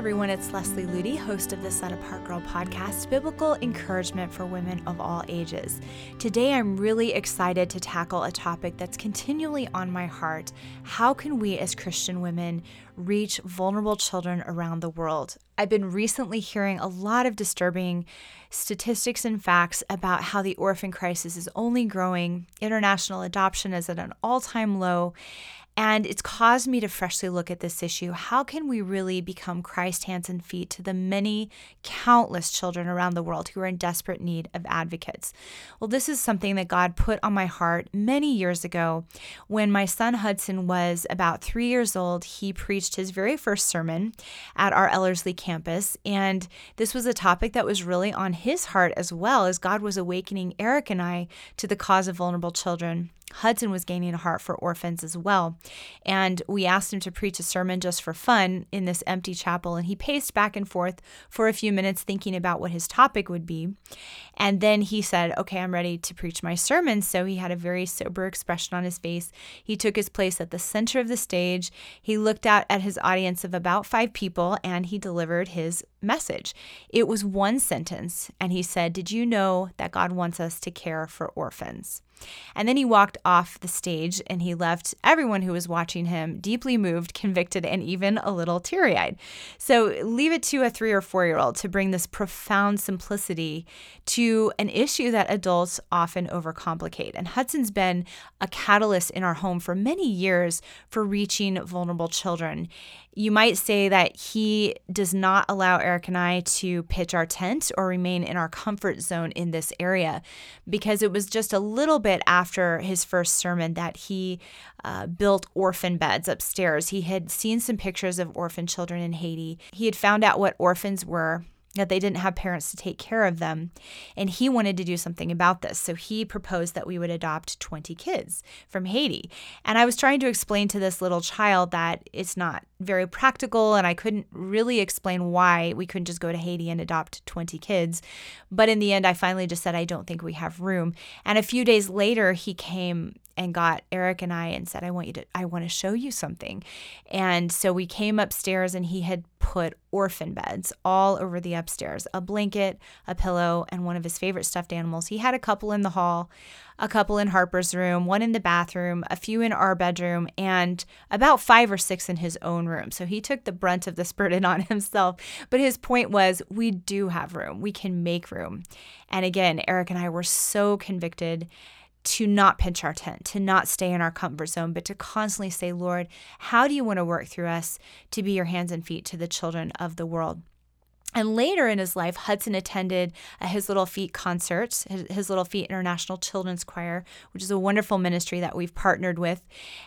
everyone, it's Leslie Ludy, host of the Set Apart Girl podcast, Biblical Encouragement for Women of All Ages. Today, I'm really excited to tackle a topic that's continually on my heart. How can we as Christian women reach vulnerable children around the world? I've been recently hearing a lot of disturbing statistics and facts about how the orphan crisis is only growing, international adoption is at an all time low and it's caused me to freshly look at this issue. How can we really become Christ's hands and feet to the many, countless children around the world who are in desperate need of advocates? Well, this is something that God put on my heart many years ago. When my son Hudson was about three years old, he preached his very first sermon at our Ellerslie campus. And this was a topic that was really on his heart as well as God was awakening Eric and I to the cause of vulnerable children. Hudson was gaining a heart for orphans as well. And we asked him to preach a sermon just for fun in this empty chapel. And he paced back and forth for a few minutes thinking about what his topic would be. And then he said, Okay, I'm ready to preach my sermon. So he had a very sober expression on his face. He took his place at the center of the stage. He looked out at his audience of about five people and he delivered his message. It was one sentence. And he said, Did you know that God wants us to care for orphans? And then he walked off the stage and he left everyone who was watching him deeply moved, convicted, and even a little teary eyed. So leave it to a three or four year old to bring this profound simplicity to an issue that adults often overcomplicate. And Hudson's been a catalyst in our home for many years for reaching vulnerable children. You might say that he does not allow Eric and I to pitch our tent or remain in our comfort zone in this area because it was just a little bit after his first sermon that he uh, built orphan beds upstairs. He had seen some pictures of orphan children in Haiti. He had found out what orphans were that they didn't have parents to take care of them. And he wanted to do something about this. So he proposed that we would adopt 20 kids from Haiti. And I was trying to explain to this little child that it's not very practical. And I couldn't really explain why we couldn't just go to Haiti and adopt 20 kids. But in the end, I finally just said, I don't think we have room. And a few days later, he came and got Eric and I and said, I want you to, I want to show you something. And so we came upstairs and he had put orphan beds all over the upstairs a blanket, a pillow, and one of his favorite stuffed animals. He had a couple in the hall, a couple in Harper's room, one in the bathroom, a few in our bedroom, and about five or six in his own room. So he took the brunt of this burden on himself. But his point was we do have room, we can make room. And again, Eric and I were so convicted to not pinch our tent, to not stay in our comfort zone, but to constantly say, Lord, how do you want to work through us to be your hands and feet to the children of the world? And later in his life, Hudson attended His Little Feet concerts, His Little Feet International Children's Choir, which is a wonderful ministry that we've partnered with.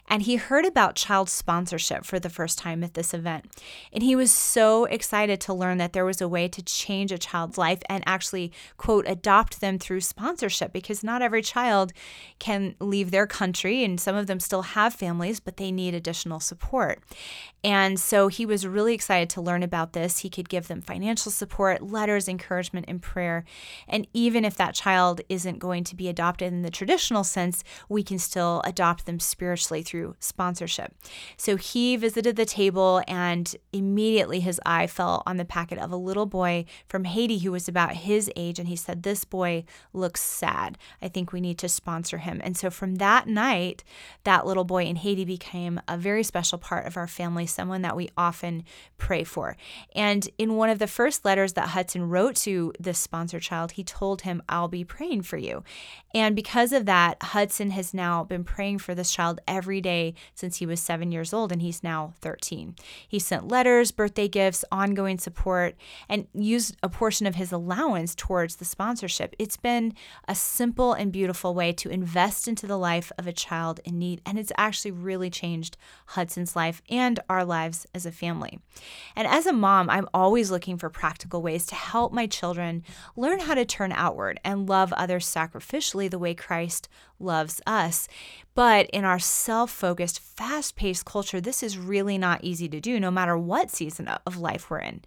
And he heard about child sponsorship for the first time at this event. And he was so excited to learn that there was a way to change a child's life and actually, quote, adopt them through sponsorship because not every child can leave their country. And some of them still have families, but they need additional support. And so he was really excited to learn about this. He could give them financial support, letters, encouragement, and prayer. And even if that child isn't going to be adopted in the traditional sense, we can still adopt them spiritually through sponsorship. So he visited the table, and immediately his eye fell on the packet of a little boy from Haiti who was about his age. And he said, This boy looks sad. I think we need to sponsor him. And so from that night, that little boy in Haiti became a very special part of our family someone that we often pray for. And in one of the first letters that Hudson wrote to this sponsor child, he told him, I'll be praying for you. And because of that, Hudson has now been praying for this child every day since he was seven years old, and he's now 13. He sent letters, birthday gifts, ongoing support, and used a portion of his allowance towards the sponsorship. It's been a simple and beautiful way to invest into the life of a child in need, and it's actually really changed Hudson's life and our our lives as a family. And as a mom, I'm always looking for practical ways to help my children learn how to turn outward and love others sacrificially the way Christ loves us. But in our self focused, fast paced culture, this is really not easy to do, no matter what season of life we're in.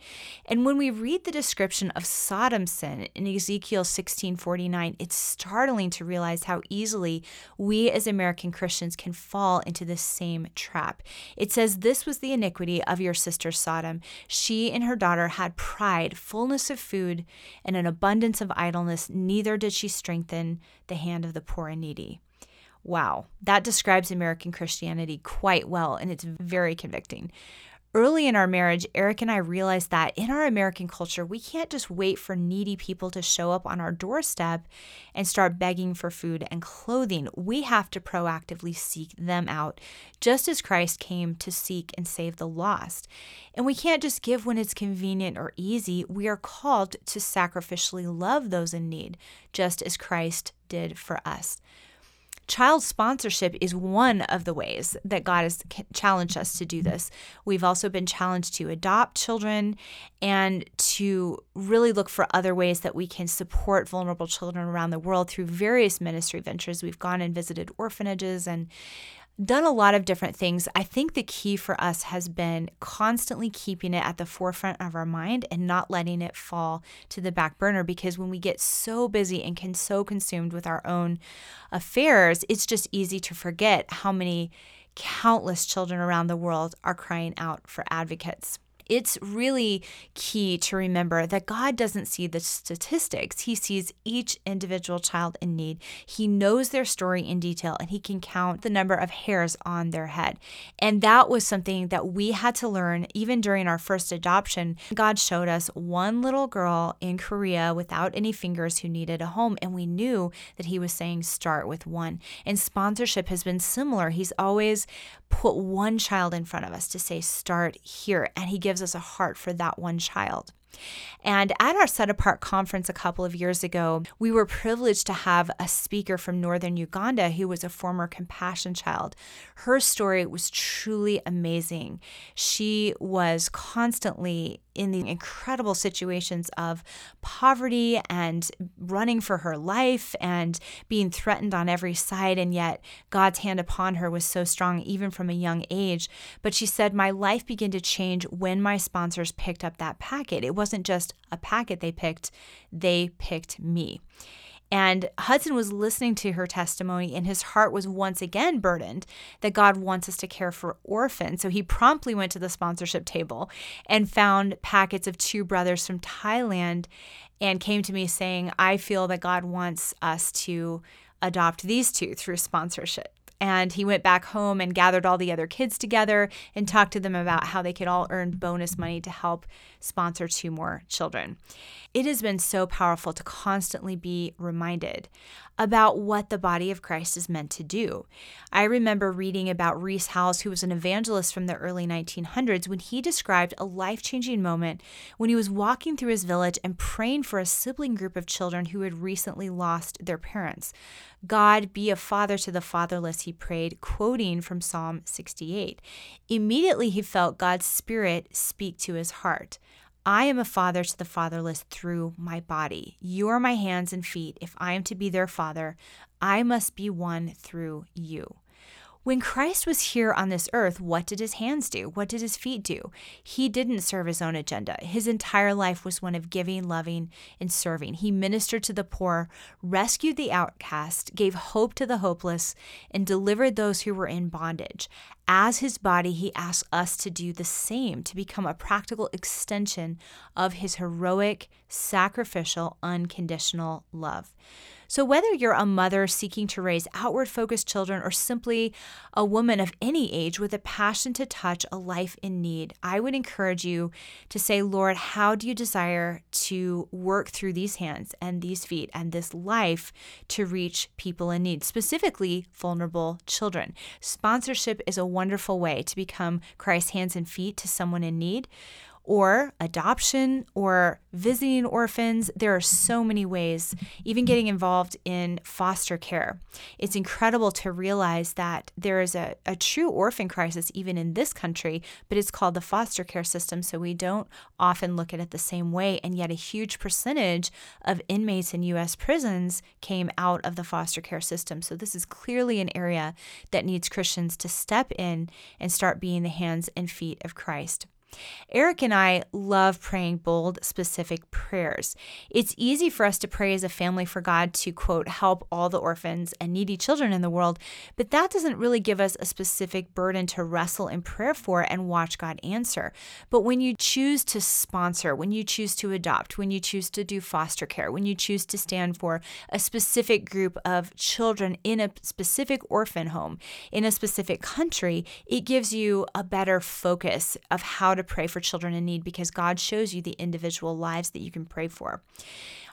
And when we read the description of Sodom's sin in Ezekiel 16:49, it's startling to realize how easily we as American Christians can fall into the same trap. It says, This was the iniquity of your sister Sodom. She and her daughter had pride, fullness of food, and an abundance of idleness, neither did she strengthen the hand of the poor and needy. Wow, that describes American Christianity quite well, and it's very convicting. Early in our marriage, Eric and I realized that in our American culture, we can't just wait for needy people to show up on our doorstep and start begging for food and clothing. We have to proactively seek them out, just as Christ came to seek and save the lost. And we can't just give when it's convenient or easy. We are called to sacrificially love those in need, just as Christ did for us. Child sponsorship is one of the ways that God has challenged us to do this. We've also been challenged to adopt children and to really look for other ways that we can support vulnerable children around the world through various ministry ventures. We've gone and visited orphanages and done a lot of different things. I think the key for us has been constantly keeping it at the forefront of our mind and not letting it fall to the back burner because when we get so busy and can so consumed with our own affairs, it's just easy to forget how many countless children around the world are crying out for advocates it's really key to remember that God doesn't see the statistics. He sees each individual child in need. He knows their story in detail and he can count the number of hairs on their head. And that was something that we had to learn even during our first adoption. God showed us one little girl in Korea without any fingers who needed a home. And we knew that he was saying start with one. And sponsorship has been similar. He's always put one child in front of us to say, start here. And He gives us a heart for that one child. And at our Set Apart conference a couple of years ago, we were privileged to have a speaker from northern Uganda who was a former compassion child. Her story was truly amazing. She was constantly in the incredible situations of poverty and running for her life and being threatened on every side. And yet, God's hand upon her was so strong, even from a young age. But she said, My life began to change when my sponsors picked up that packet. It wasn't just a packet they picked, they picked me. And Hudson was listening to her testimony, and his heart was once again burdened that God wants us to care for orphans. So he promptly went to the sponsorship table and found packets of two brothers from Thailand and came to me saying, I feel that God wants us to adopt these two through sponsorship. And he went back home and gathered all the other kids together and talked to them about how they could all earn bonus money to help sponsor two more children. It has been so powerful to constantly be reminded about what the body of Christ is meant to do. I remember reading about Rees Howells, who was an evangelist from the early 1900s, when he described a life changing moment when he was walking through his village and praying for a sibling group of children who had recently lost their parents. God, be a father to the fatherless, he prayed, quoting from Psalm 68. Immediately, he felt God's Spirit speak to his heart. I am a father to the fatherless through my body. You are my hands and feet. If I am to be their father, I must be one through you. When Christ was here on this earth, what did his hands do? What did his feet do? He didn't serve his own agenda. His entire life was one of giving, loving, and serving. He ministered to the poor, rescued the outcast, gave hope to the hopeless, and delivered those who were in bondage. As his body, he asks us to do the same, to become a practical extension of his heroic, sacrificial, unconditional love. So, whether you're a mother seeking to raise outward focused children or simply a woman of any age with a passion to touch a life in need, I would encourage you to say, Lord, how do you desire to work through these hands and these feet and this life to reach people in need, specifically vulnerable children? Sponsorship is a wonderful way to become Christ's hands and feet to someone in need or adoption or visiting orphans. There are so many ways, even getting involved in foster care. It's incredible to realize that there is a, a true orphan crisis even in this country, but it's called the foster care system. So we don't often look at it the same way. And yet, a huge percentage of inmates in U.S. prisons came out of the foster care system. So this is clearly an area that needs Christians to step in and start being the hands and feet of Christ. Eric and I love praying bold, specific prayers. It's easy for us to pray as a family for God to, quote, help all the orphans and needy children in the world, but that doesn't really give us a specific burden to wrestle in prayer for and watch God answer. But when you choose to sponsor, when you choose to adopt, when you choose to do foster care, when you choose to stand for a specific group of children in a specific orphan home, in a specific country, it gives you a better focus of how to pray for children in need because God shows you the individual lives that you can pray for.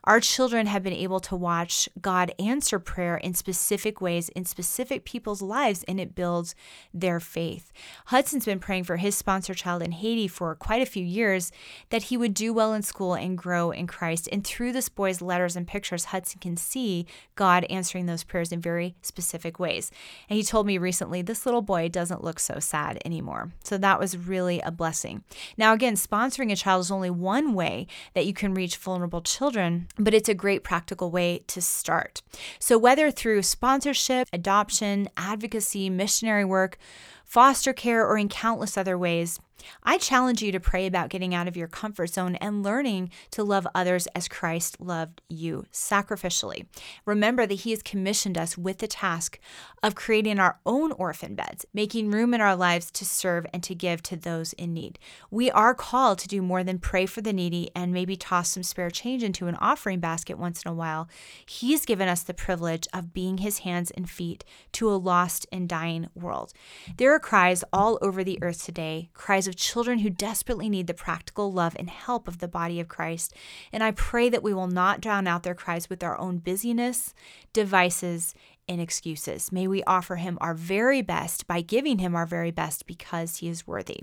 Our children have been able to watch God answer prayer in specific ways in specific people's lives, and it builds their faith. Hudson's been praying for his sponsor child in Haiti for quite a few years that he would do well in school and grow in Christ. And through this boy's letters and pictures, Hudson can see God answering those prayers in very specific ways. And he told me recently, this little boy doesn't look so sad anymore. So that was really a blessing. Now, again, sponsoring a child is only one way that you can reach vulnerable children but it's a great practical way to start. So, whether through sponsorship, adoption, advocacy, missionary work, foster care, or in countless other ways, I challenge you to pray about getting out of your comfort zone and learning to love others as Christ loved you sacrificially. Remember that He has commissioned us with the task of creating our own orphan beds, making room in our lives to serve and to give to those in need. We are called to do more than pray for the needy and maybe toss some spare change into an offering basket once in a while. He's given us the privilege of being His hands and feet to a lost and dying world. There are cries all over the earth today, cries of of children who desperately need the practical love and help of the body of Christ. And I pray that we will not drown out their cries with our own busyness, devices, and excuses. May we offer him our very best by giving him our very best because he is worthy.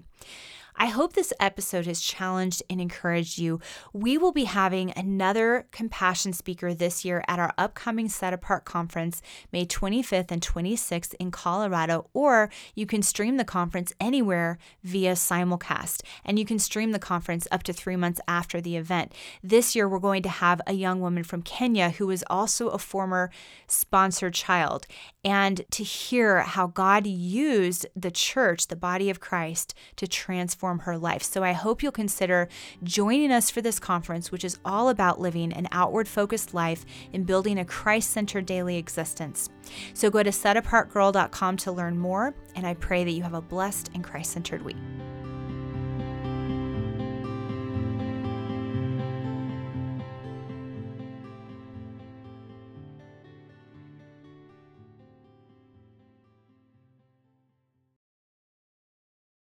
I hope this episode has challenged and encouraged you. We will be having another compassion speaker this year at our upcoming Set Apart conference, May 25th and 26th in Colorado, or you can stream the conference anywhere via simulcast. And you can stream the conference up to three months after the event. This year, we're going to have a young woman from Kenya who is also a former sponsored child. And to hear how God used the church, the body of Christ, to transform transform her life. So I hope you'll consider joining us for this conference, which is all about living an outward focused life and building a Christ centered daily existence. So go to setapartgirl.com to learn more, and I pray that you have a blessed and Christ centered week.